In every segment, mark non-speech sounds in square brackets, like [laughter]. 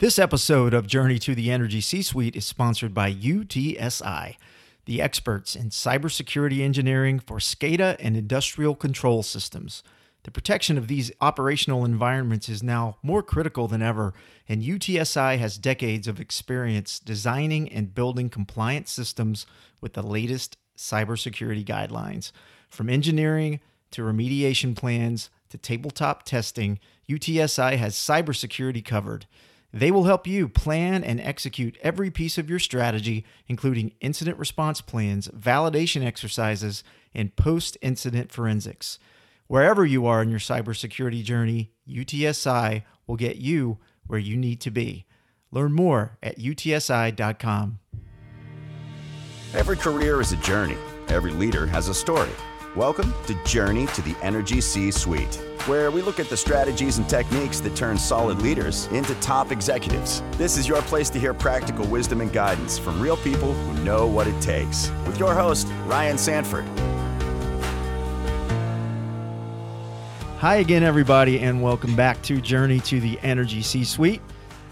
This episode of Journey to the Energy C Suite is sponsored by UTSI, the experts in cybersecurity engineering for SCADA and industrial control systems. The protection of these operational environments is now more critical than ever, and UTSI has decades of experience designing and building compliant systems with the latest cybersecurity guidelines. From engineering to remediation plans to tabletop testing, UTSI has cybersecurity covered. They will help you plan and execute every piece of your strategy, including incident response plans, validation exercises, and post incident forensics. Wherever you are in your cybersecurity journey, UTSI will get you where you need to be. Learn more at utsi.com. Every career is a journey, every leader has a story. Welcome to Journey to the Energy C Suite, where we look at the strategies and techniques that turn solid leaders into top executives. This is your place to hear practical wisdom and guidance from real people who know what it takes. With your host, Ryan Sanford. Hi again, everybody, and welcome back to Journey to the Energy C Suite.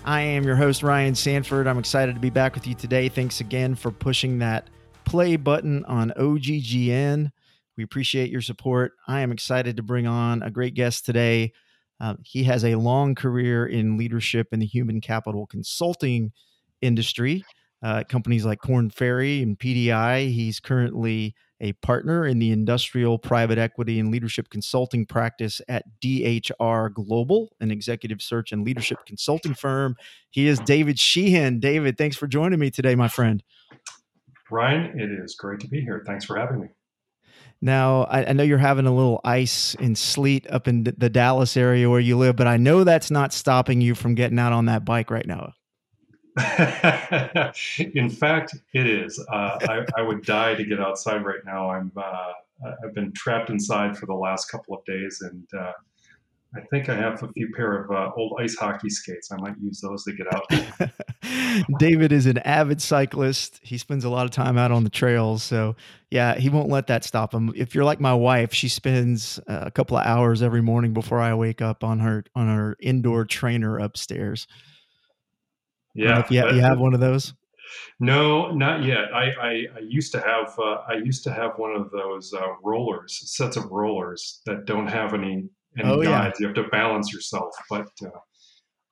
I am your host, Ryan Sanford. I'm excited to be back with you today. Thanks again for pushing that play button on OGGN. We appreciate your support. I am excited to bring on a great guest today. Uh, he has a long career in leadership in the human capital consulting industry, uh, companies like Korn Ferry and PDI. He's currently a partner in the industrial private equity and leadership consulting practice at DHR Global, an executive search and leadership consulting firm. He is David Sheehan. David, thanks for joining me today, my friend. Ryan, it is great to be here. Thanks for having me. Now, I, I, know you're having a little ice and sleet up in the Dallas area where you live, but I know that's not stopping you from getting out on that bike right now. [laughs] in fact, it is. Uh, I, I, would die to get outside right now. I'm. Uh, I've been trapped inside for the last couple of days, and uh, I think I have a few pair of uh, old ice hockey skates. I might use those to get out. [laughs] David is an avid cyclist. He spends a lot of time out on the trails. So, yeah, he won't let that stop him. If you're like my wife, she spends uh, a couple of hours every morning before I wake up on her on her indoor trainer upstairs. Yeah, you, you have one of those. No, not yet. I, I, I used to have uh, I used to have one of those uh, rollers, sets of rollers that don't have any any oh. Yeah. You have to balance yourself. But uh,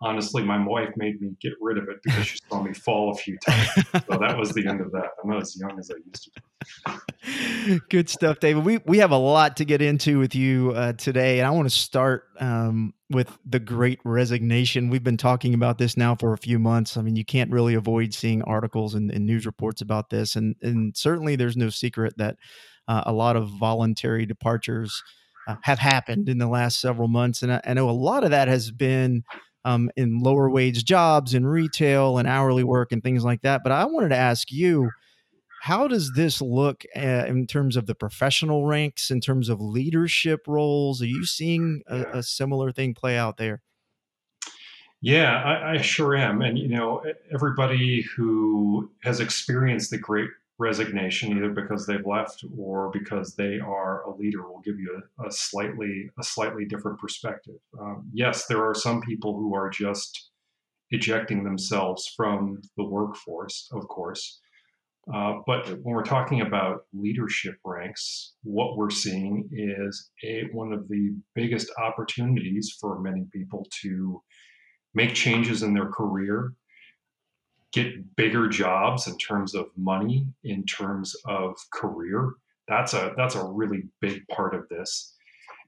honestly, my wife made me get rid of it because she saw me fall a few [laughs] times. so that was the end of that. I'm not as young as I used to be. Good stuff, David. We we have a lot to get into with you uh, today, and I want to start um, with the Great Resignation. We've been talking about this now for a few months. I mean, you can't really avoid seeing articles and, and news reports about this, and and certainly there's no secret that uh, a lot of voluntary departures have happened in the last several months. And I, I know a lot of that has been um, in lower wage jobs in retail and hourly work and things like that. But I wanted to ask you, how does this look uh, in terms of the professional ranks, in terms of leadership roles? Are you seeing a, a similar thing play out there? Yeah, I, I, sure am. And, you know, everybody who has experienced the great resignation, either because they've left or because they are a leader, will give you a, a slightly a slightly different perspective. Um, yes, there are some people who are just ejecting themselves from the workforce, of course. Uh, but when we're talking about leadership ranks, what we're seeing is a, one of the biggest opportunities for many people to make changes in their career, get bigger jobs in terms of money, in terms of career. That's a that's a really big part of this.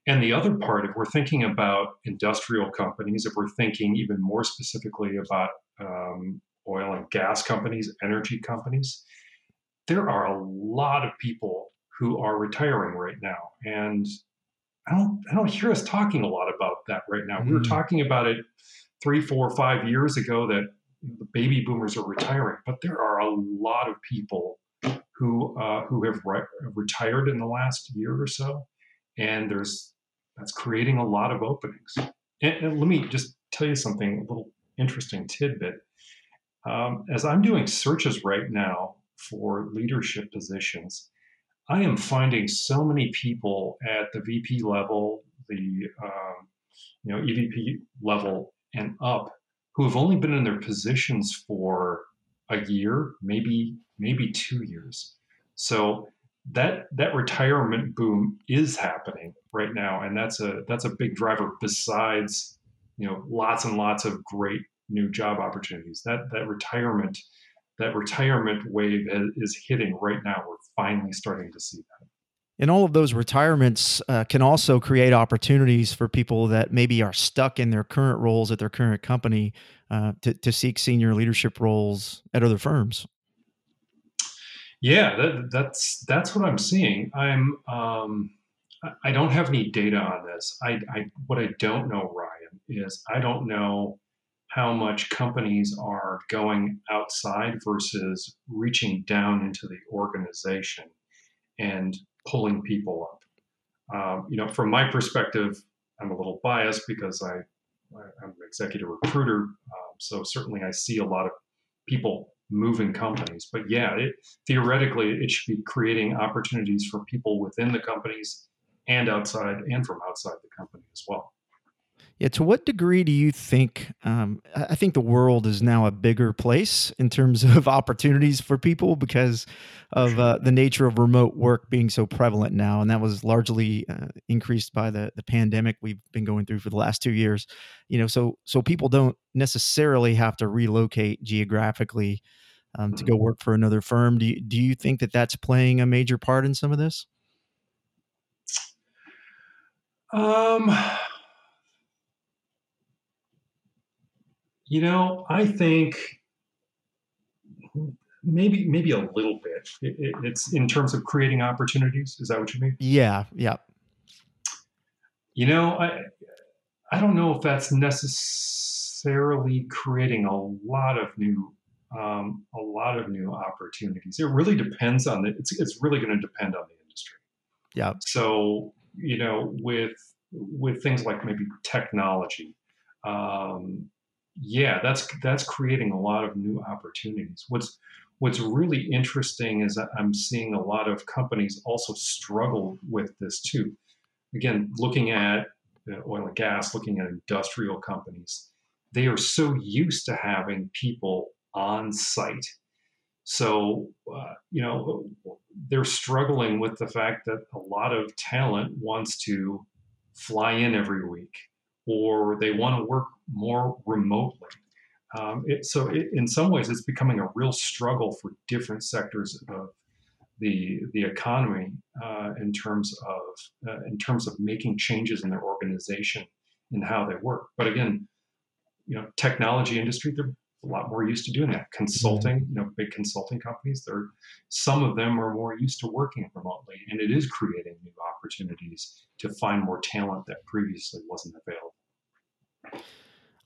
And the other part, if we're thinking about industrial companies, if we're thinking even more specifically about um, oil and gas companies, energy companies, there are a lot of people who are retiring right now, and I don't I don't hear us talking a lot about that right now. Mm. We were hmm. talking about it three, four, five years ago that the baby boomers are retiring, but there are a lot of people who uh, who have re- retired in the last year or so, and there's that's creating a lot of openings. And, and let me just tell you something, a little interesting tidbit. Um, as I'm doing searches right now for leadership positions, I am finding so many people at the VP level, the um, you know EVP level, and up who have only been in their positions for a year, maybe maybe two years. So that that retirement boom is happening right now, and that's a that's a big driver. Besides, you know, lots and lots of great new job opportunities. That that retirement that retirement wave is hitting right now. We're finally starting to see that. And all of those retirements uh, can also create opportunities for people that maybe are stuck in their current roles at their current company uh, to, to seek senior leadership roles at other firms. Yeah, that, that's that's what I'm seeing. I'm um, I don't have any data on this. I, I what I don't know, Ryan, is I don't know how much companies are going outside versus reaching down into the organization and pulling people up. Um, you know, from my perspective, I'm a little biased because I, I am an executive recruiter, um, so certainly I see a lot of people moving companies. But yeah, it, theoretically, it should be creating opportunities for people within the companies and outside and from outside the company as well. Yeah. To what degree do you think? Um, I think the world is now a bigger place in terms [laughs] of opportunities for people because of uh, the nature of remote work being so prevalent now, and that was largely uh, increased by the the pandemic we've been going through for the last two years. You know, so so people don't necessarily have to relocate geographically um, to go mm-hmm. work for another firm. Do you, do you think that that's playing a major part in some of this? Um You know, I think maybe maybe a little bit. It, it, it's in terms of creating opportunities. Is that what you mean? Yeah. Yeah. You know, I I don't know if that's necessarily creating a lot of new um, a lot of new opportunities. It really depends on the. It's it's really going to depend on the industry. Yeah. So you know, with with things like maybe technology, um, yeah, that's that's creating a lot of new opportunities. What's what's really interesting is I'm seeing a lot of companies also struggle with this too. Again, looking at oil and gas, looking at industrial companies, they are so used to having people on site. So, uh, you know, they're struggling with the fact that a lot of talent wants to fly in every week or they want to work more remotely. Um, it, so, it, in some ways, it's becoming a real struggle for different sectors of the the economy uh, in terms of uh, in terms of making changes in their organization and how they work. But again, you know, technology industry they're a lot more used to doing that. Consulting, you know, big consulting companies, they're some of them are more used to working remotely, and it is creating new opportunities to find more talent that previously wasn't available.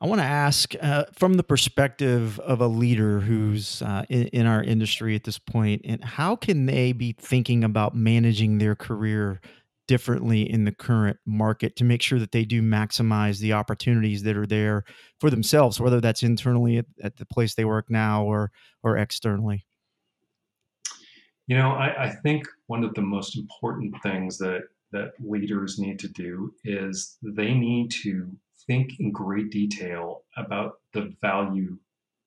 I want to ask uh, from the perspective of a leader who's uh, in, in, our industry at this point, and how can they be thinking about managing their career differently in the current market to make sure that they do maximize the opportunities that are there for themselves, whether that's internally at, at the place they work now or or externally. You know, I, I think one of the most important things that that leaders need to do is they need to think in great detail about the value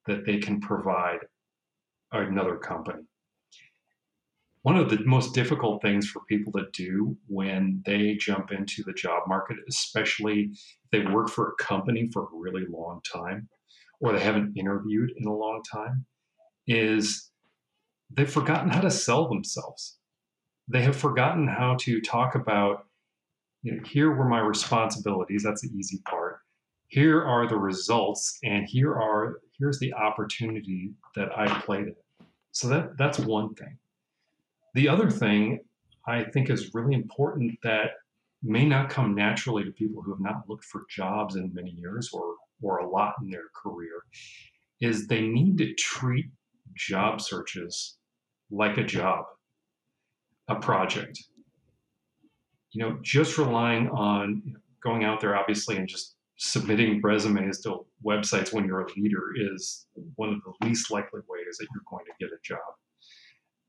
that they can provide another company. One of the most difficult things for people to do when they jump into the job market, especially if they work for a company for a really long time or they haven't interviewed in a long time, is they've forgotten how to sell themselves. They have forgotten how to talk about you know, here were my responsibilities. That's the easy part. Here are the results, and here are here's the opportunity that I played in. So that that's one thing. The other thing I think is really important that may not come naturally to people who have not looked for jobs in many years or or a lot in their career is they need to treat job searches like a job, a project you know, just relying on going out there, obviously, and just submitting resumes to websites when you're a leader is one of the least likely ways that you're going to get a job.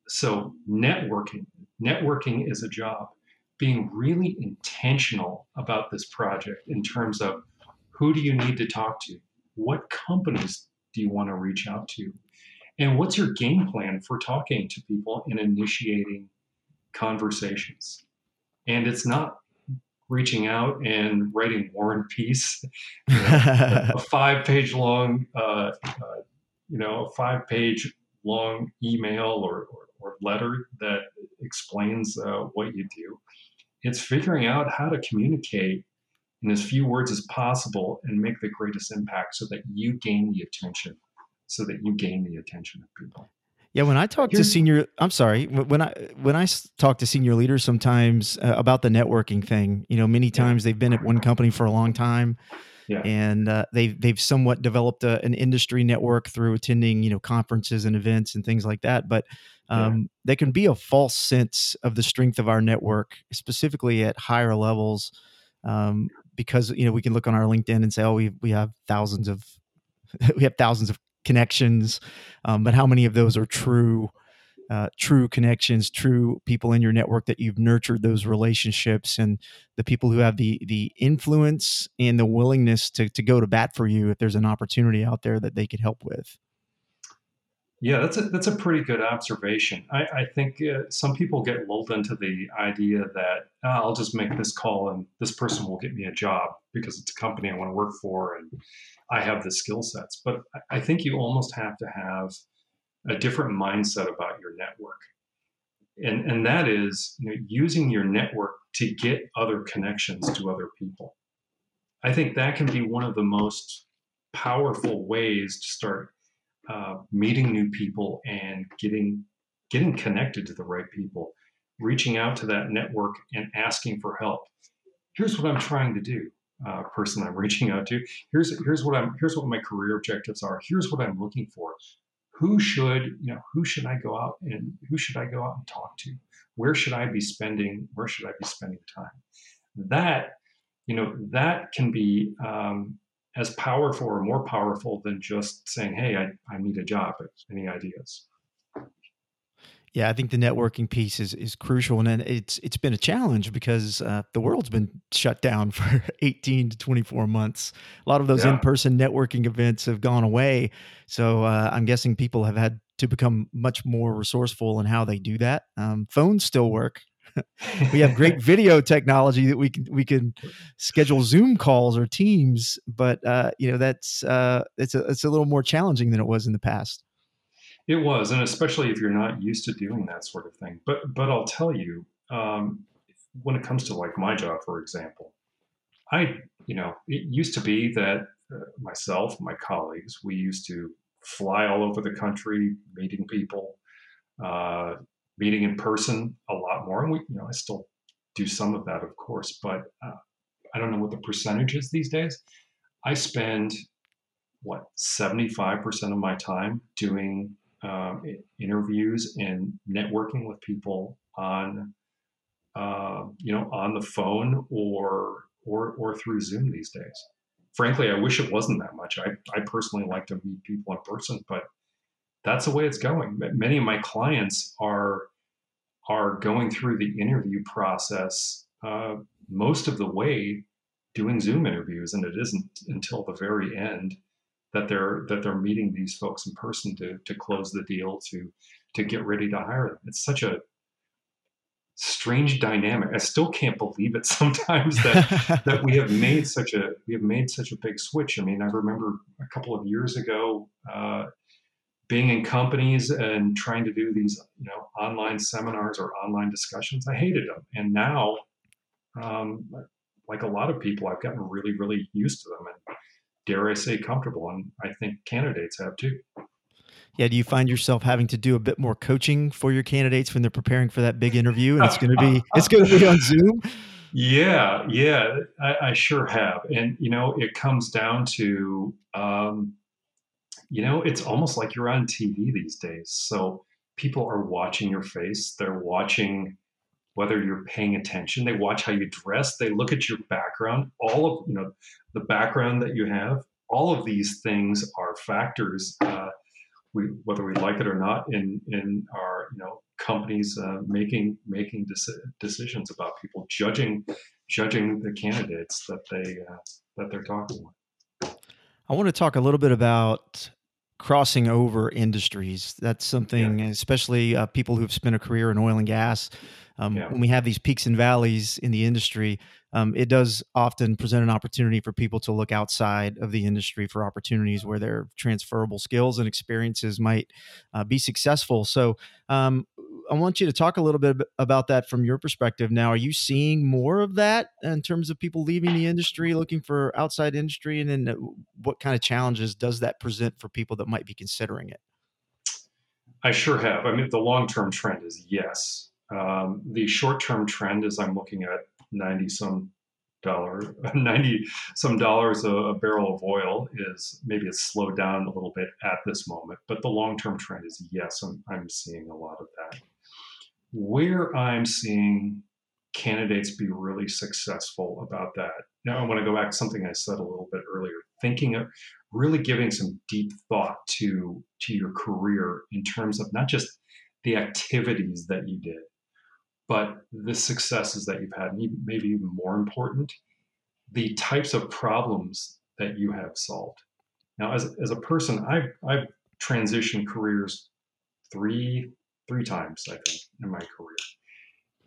So, networking, networking is a job. Being really intentional about this project in terms of who do you need to talk to? what companies do you want to reach out to? And what's your game plan for talking to people and initiating conversations? And it's not reaching out and writing War and Peace, you [laughs] know, [laughs] a five page long, uh, uh, you know, a five page long email or, or, or letter that explains uh, what you do. It's figuring out how to communicate in as few words as possible and make the greatest impact so that you gain the attention, so that you gain the attention of people. Yeah, when I talk to senior, I'm sorry, when I when I talk to senior leaders sometimes uh, about the networking thing, you know, many times they've been at one company for a long time, yeah. and uh, they've they've somewhat developed a, an industry network through attending, you know, conferences and events and things like that. But um, yeah. there can be a false sense of the strength of our network, specifically at higher levels, um, because you know we can look on our LinkedIn and say, oh, we we have thousands of [laughs] we have thousands of connections, um, but how many of those are true? Uh, true connections, true people in your network that you've nurtured those relationships, and the people who have the the influence and the willingness to to go to bat for you if there's an opportunity out there that they could help with. Yeah, that's a that's a pretty good observation. I, I think uh, some people get lulled into the idea that oh, I'll just make this call and this person will get me a job because it's a company I want to work for and I have the skill sets. But I think you almost have to have a different mindset about your network, and and that is you know, using your network to get other connections to other people. I think that can be one of the most powerful ways to start uh, meeting new people and getting getting connected to the right people, reaching out to that network and asking for help. Here's what I'm trying to do. Uh, person I'm reaching out to. Here's here's what I'm here's what my career objectives are. Here's what I'm looking for. Who should you know? Who should I go out and who should I go out and talk to? Where should I be spending? Where should I be spending time? That you know that can be um, as powerful or more powerful than just saying, "Hey, I, I need a job." Any ideas? Yeah, I think the networking piece is is crucial, and it's it's been a challenge because uh, the world's been shut down [laughs] for eighteen to twenty four months. A lot of those yeah. in person networking events have gone away, so uh, I'm guessing people have had to become much more resourceful in how they do that. Um, phones still work, [laughs] we have great [laughs] video technology that we can we can schedule Zoom calls or Teams, but uh, you know that's uh, it's a it's a little more challenging than it was in the past. It was, and especially if you're not used to doing that sort of thing. But but I'll tell you, um, when it comes to like my job, for example, I you know it used to be that uh, myself, my colleagues, we used to fly all over the country, meeting people, uh, meeting in person a lot more. And we, you know, I still do some of that, of course, but uh, I don't know what the percentage is these days. I spend what 75% of my time doing um, interviews and networking with people on uh, you know on the phone or or or through zoom these days frankly i wish it wasn't that much i, I personally like to meet people in person but that's the way it's going. Many of my clients are are going through the interview process uh, most of the way doing Zoom interviews, and it isn't until the very end that they're that they're meeting these folks in person to to close the deal to to get ready to hire them. It's such a strange dynamic. I still can't believe it [laughs] sometimes that [laughs] that we have made such a we have made such a big switch. I mean, I remember a couple of years ago. Uh, being in companies and trying to do these you know online seminars or online discussions i hated them. And now um, like a lot of people i've gotten really really used to them and dare i say comfortable and i think candidates have too. Yeah do you find yourself having to do a bit more coaching for your candidates when they're preparing for that big interview and it's going to be [laughs] it's going to be on zoom? Yeah yeah I, I, sure have. And you know it comes down to um, you know, it's almost like you're on TV these days. So people are watching your face. They're watching whether you're paying attention. They watch how you dress. They look at your background. All of you know the background that you have. All of these things are factors, uh, we, whether we like it or not, in in our you know companies uh, making making deci- decisions about people, judging judging the candidates that they uh, that they're talking with. I want to talk a little bit about crossing over industries. That's something, yeah. especially uh, people who've spent a career in oil and gas. Um, yeah. When we have these peaks and valleys in the industry, um, it does often present an opportunity for people to look outside of the industry for opportunities where their transferable skills and experiences might uh, be successful. So, um, I want you to talk a little bit about that from your perspective. Now, are you seeing more of that in terms of people leaving the industry, looking for outside industry, and then uh, what kind of challenges does that present for people that might be considering it? I sure have. I mean, the long term trend is yes. Um, the short term trend is I'm looking at 90 some dollar [laughs] 90 some dollars a, a, barrel of oil is maybe it's slowed down a little bit at this moment but the long-term trend is yes I'm, I'm seeing a lot of that where i'm seeing candidates be really successful about that now i want to go back to something i said a little bit earlier thinking of really giving some deep thought to to your career in terms of not just the activities that you did but the successes that you've had, and maybe even more important, the types of problems that you have solved. Now, as, as a person, I've, I've transitioned careers three three times, I think, in my career.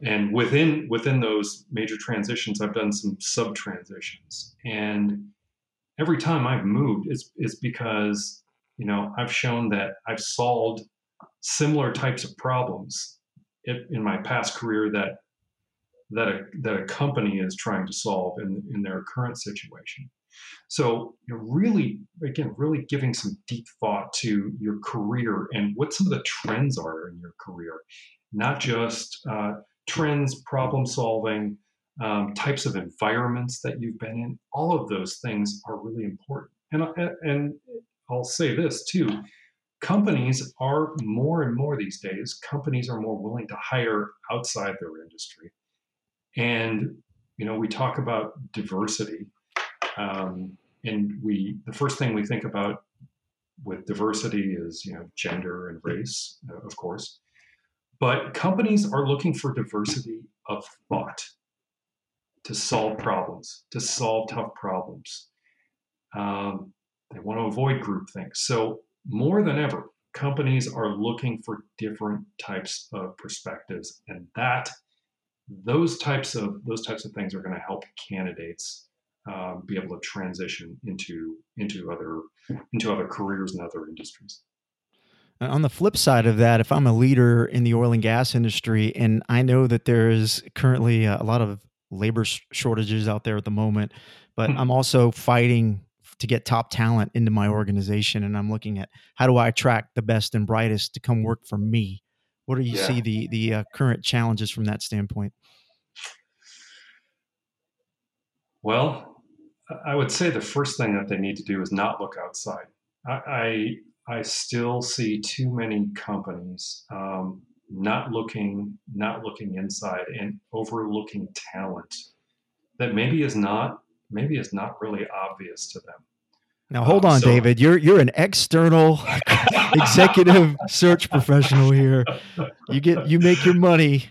And within within those major transitions, I've done some sub transitions. And every time I've moved, it's it's because you know I've shown that I've solved similar types of problems in my past career that that a, that a company is trying to solve in, in their current situation. So you're really, again, really giving some deep thought to your career and what some of the trends are in your career, not just uh, trends, problem solving, um, types of environments that you've been in. All of those things are really important. And, and I'll say this too companies are more and more these days, companies are more willing to hire outside their industry. And, you know, we talk about diversity. Um, and we, the first thing we think about with diversity is, you know, gender and race, uh, of course. But companies are looking for diversity of thought to solve problems, to solve tough problems. Um, they want to avoid groupthink. So more than ever, companies are looking for different types of perspectives, and that those types of those types of things are going to help candidates um, be able to transition into into other into other careers and other industries. On the flip side of that, if I'm a leader in the oil and gas industry, and I know that there is currently a lot of labor shortages out there at the moment, but hmm. I'm also fighting to get top talent into my organization and i'm looking at how do i attract the best and brightest to come work for me what do you yeah. see the the uh, current challenges from that standpoint well i would say the first thing that they need to do is not look outside i i, I still see too many companies um, not looking not looking inside and overlooking talent that maybe is not maybe is not really obvious to them now hold on, so, David. You're you're an external [laughs] executive search professional here. You get you make your money.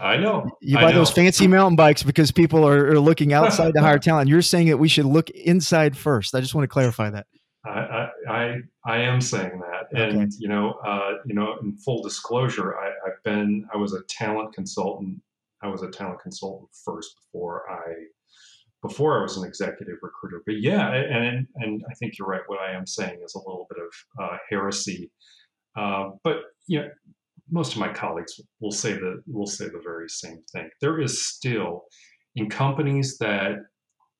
I know. You buy know. those fancy mountain bikes because people are, are looking outside to hire talent. You're saying that we should look inside first. I just want to clarify that. I I, I am saying that, okay. and you know, uh, you know, in full disclosure, I, I've been I was a talent consultant. I was a talent consultant first before I before I was an executive recruiter. But yeah, and and I think you're right. What I am saying is a little bit of uh, heresy. Uh, but you know, most of my colleagues will say the will say the very same thing. There is still in companies that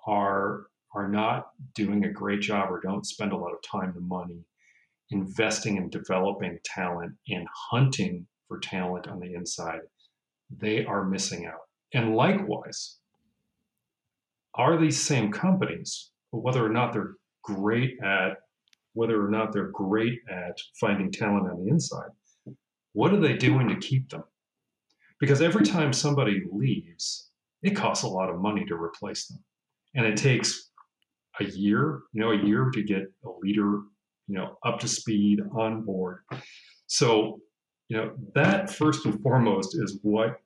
are are not doing a great job or don't spend a lot of time and money investing in developing talent and hunting for talent on the inside, they are missing out. And likewise, are these same companies, whether or not they're great at whether or not they're great at finding talent on the inside, what are they doing to keep them? Because every time somebody leaves, it costs a lot of money to replace them. And it takes a year, you know, a year to get a leader, you know, up to speed on board. So, you know, that first and foremost is what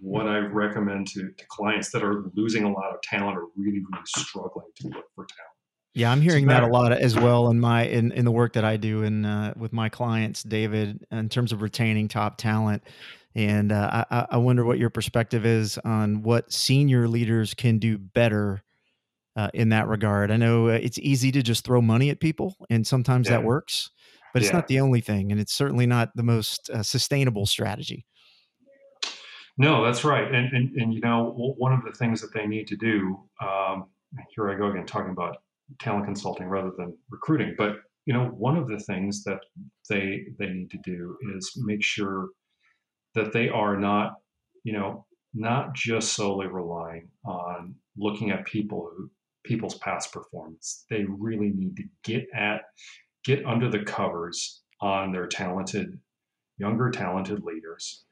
what I recommend to, to clients that are losing a lot of talent or really, really struggling to look for talent. Yeah, I'm hearing that a lot as well in my in, in the work that I do and uh, with my clients, David, in terms of retaining top talent. And uh, I, I wonder what your perspective is on what senior leaders can do better uh, in that regard. I know uh, it's easy to just throw money at people, and sometimes yeah. that works, but it's yeah. not the only thing, and it's certainly not the most uh, sustainable strategy. No, that's right. And, and, and, you know, one of the things that they need to do, um, here I go again, talking about talent consulting rather than recruiting. But you know, one of the things that they they need to do is make sure that they are not, you know, not just solely relying on looking at people who people's past performance. They really need to get at get under the covers on their talented, younger talented leaders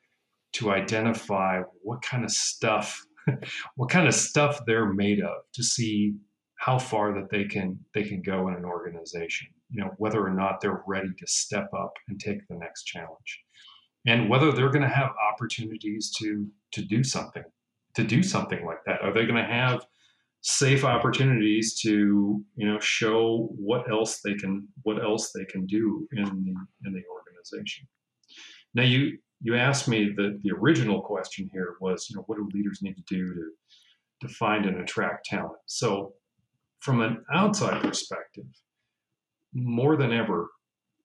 to identify what kind of stuff [laughs] what kind of stuff they're made of to see how far that they can they can go in an organization you know whether or not they're ready to step up and take the next challenge. And whether they're going to have opportunities to to do something to do something like that. Are they going to have safe opportunities to you know show what else they can what else they can do in the in the organization? Now you you asked me the the original question here was you know what do leaders need to do to to find and attract talent? So from an outside perspective, more than ever,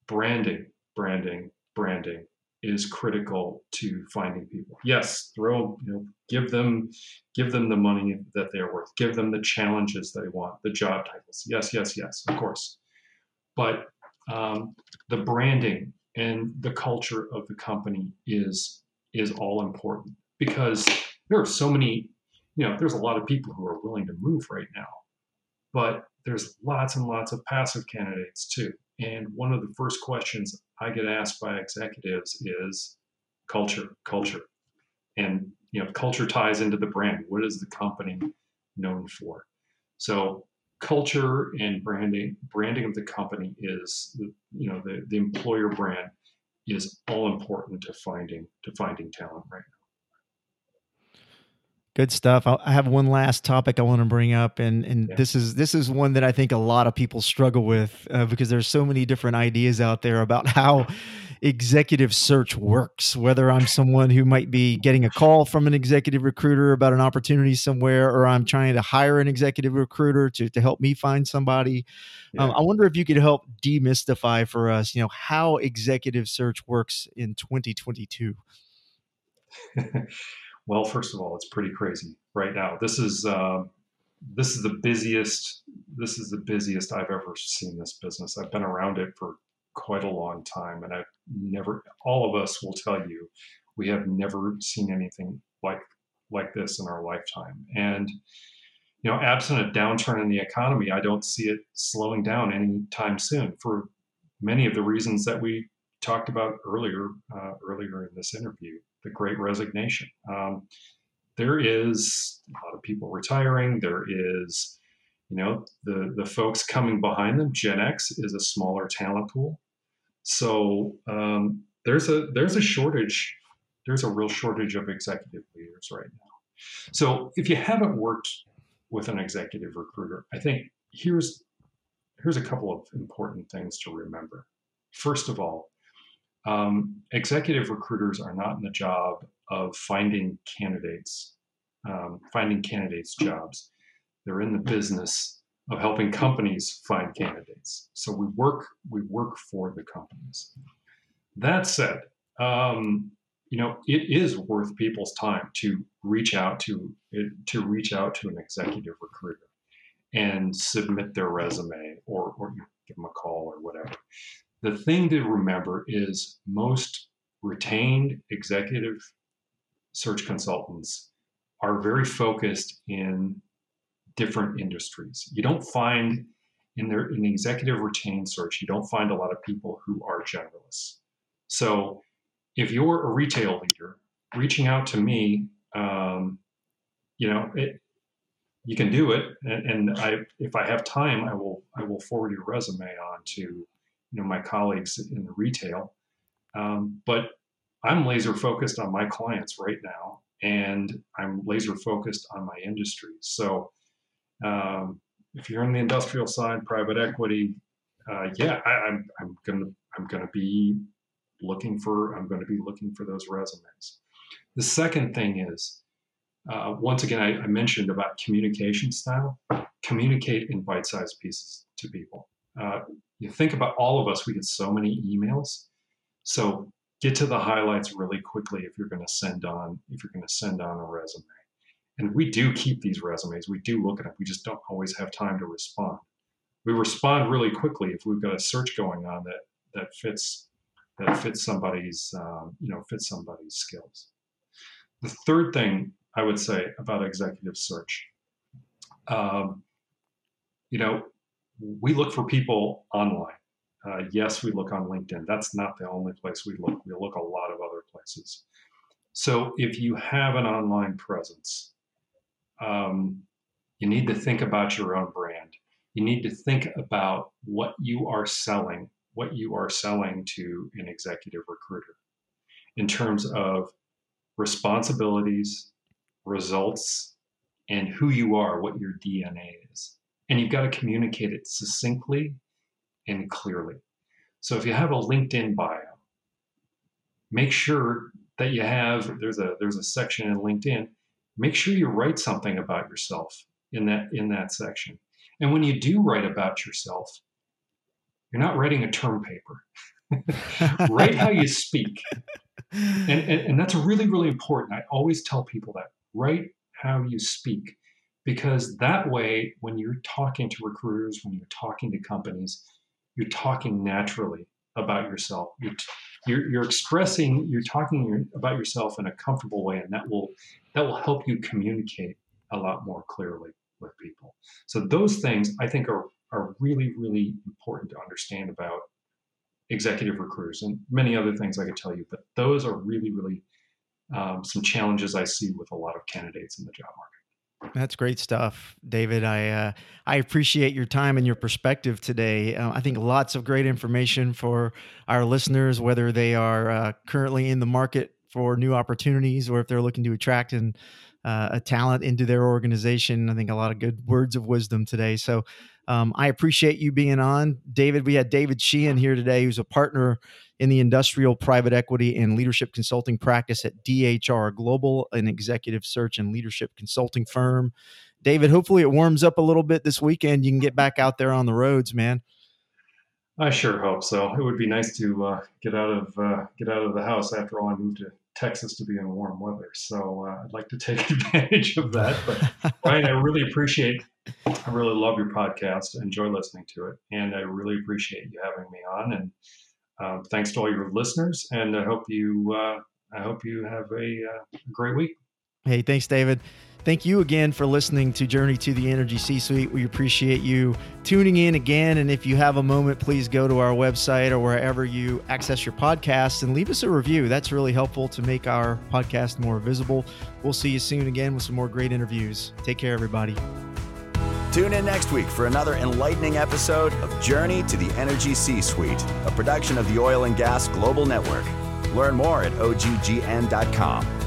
branding, branding, branding is critical to finding people. Yes, throw, you know, give them, give them the money that they're worth, give them the challenges they want, the job titles. Yes, yes, yes, of course. But um, the branding and the culture of the company is is all important because there are so many, you know, there's a lot of people who are willing to move right now but there's lots and lots of passive candidates too. And one of the first questions I get asked by executives is culture, culture. And you know, culture ties into the brand. What is the company known for? So culture and branding, branding of the company is you know the, the employer brand is all important to finding to finding talent right now. Good stuff. I have one last topic I want to bring up, and and yeah. this is this is one that I think a lot of people struggle with uh, because there's so many different ideas out there about how executive search works. Whether I'm someone who might be getting a call from an executive recruiter about an opportunity somewhere, or I'm trying to hire an executive recruiter to to help me find somebody. Um, yeah. Um, I wonder if you could help demystify for us, you know, how executive search works in 2022. [laughs] Well, first of all, it's pretty crazy right now. This is uh, this is the busiest. This is the busiest I've ever seen this business. I've been around it for quite a long time, and I've never. All of us will tell you, we have never seen anything like like this in our lifetime. And you know, absent a downturn in the economy, I don't see it slowing down anytime soon for many of the reasons that we talked about earlier uh, earlier in this interview the Great Resignation. Um, there is a lot of people retiring. There is, you know, the the folks coming behind them. Gen X is a smaller talent pool, so um, there's a there's a shortage. There's a real shortage of executive leaders right now. So if you haven't worked with an executive recruiter, I think here's here's a couple of important things to remember. First of all, um, executive recruiters are not in the job of finding candidates, um, finding candidates jobs. They're in the business of helping companies find candidates. So we work we work for the companies. That said, um, you know it is worth people's time to reach out to to reach out to an executive recruiter and submit their resume or, or give them a call or whatever the thing to remember is most retained executive search consultants are very focused in different industries. You don't find in their in the executive retained search, you don't find a lot of people who are generalists. So if you're a retail leader reaching out to me, um, you know, it, you can do it. And, and I, if I have time, I will, I will forward your resume on to you know my colleagues in the retail. Um, but I'm laser focused on my clients right now, and I'm laser focused on my industry. So, um, if you're in the industrial side, private equity, uh, yeah, I, I'm I'm gonna I'm gonna be looking for I'm going to be looking for those resumes. The second thing is, uh, once again, I, I, mentioned about communication style. Communicate in bite-sized pieces to people. Uh, you think about all of us; we get so many emails. So get to the highlights really quickly if you're going to send on if you're going to send on a resume. And we do keep these resumes. We do look at them. We just don't always have time to respond. We respond really quickly if we've got a search going on that that fits that fits somebody's um, you know fits somebody's skills. The third thing I would say about executive search, um, you know, we look for people online. Uh, yes, we look on LinkedIn. That's not the only place we look. We look a lot of other places. So if you have an online presence, um, you need to think about your own brand. You need to think about what you are selling what you are selling to an executive recruiter in terms of responsibilities, results, and who you are, what your DNA is. And you've got to communicate it succinctly and clearly. So if you have a LinkedIn bio, make sure that you have there's a there's a section in LinkedIn. Make sure you write something about yourself in that in that section. And when you do write about yourself, you're not writing a term paper. [laughs] write how you speak. And, and, and that's really, really important. I always tell people that write how you speak because that way, when you're talking to recruiters, when you're talking to companies, you're talking naturally about yourself. You're, you're, you're expressing, you're talking about yourself in a comfortable way, and that will that will help you communicate a lot more clearly with people. So those things I think are are really, really important to understand about executive recruiters and many other things I could tell you. But those are really, really um, some challenges I see with a lot of candidates in the job market. That's great stuff, David. I uh, I appreciate your time and your perspective today. Uh, I think lots of great information for our listeners, whether they are uh, currently in the market for new opportunities or if they're looking to attract and uh, a talent into their organization. I think a lot of good words of wisdom today. So um, I appreciate you being on, David. We had David Sheehan here today, who's a partner in the industrial private equity and leadership consulting practice at DHR Global, an executive search and leadership consulting firm. David, hopefully it warms up a little bit this weekend. You can get back out there on the roads, man. I sure hope so. It would be nice to uh, get out of uh, get out of the house. After all, I moved to Texas to be in warm weather. So uh, I'd like to take [laughs] advantage of that. But Ryan, I really appreciate, I really love your podcast. Enjoy listening to it. And I really appreciate you having me on. And um, thanks to all your listeners. And I hope you, uh, I hope you have a uh, great week. Hey, thanks, David. Thank you again for listening to Journey to the Energy C Suite. We appreciate you tuning in again. And if you have a moment, please go to our website or wherever you access your podcasts and leave us a review. That's really helpful to make our podcast more visible. We'll see you soon again with some more great interviews. Take care, everybody. Tune in next week for another enlightening episode of Journey to the Energy C Suite, a production of the Oil and Gas Global Network. Learn more at oggn.com.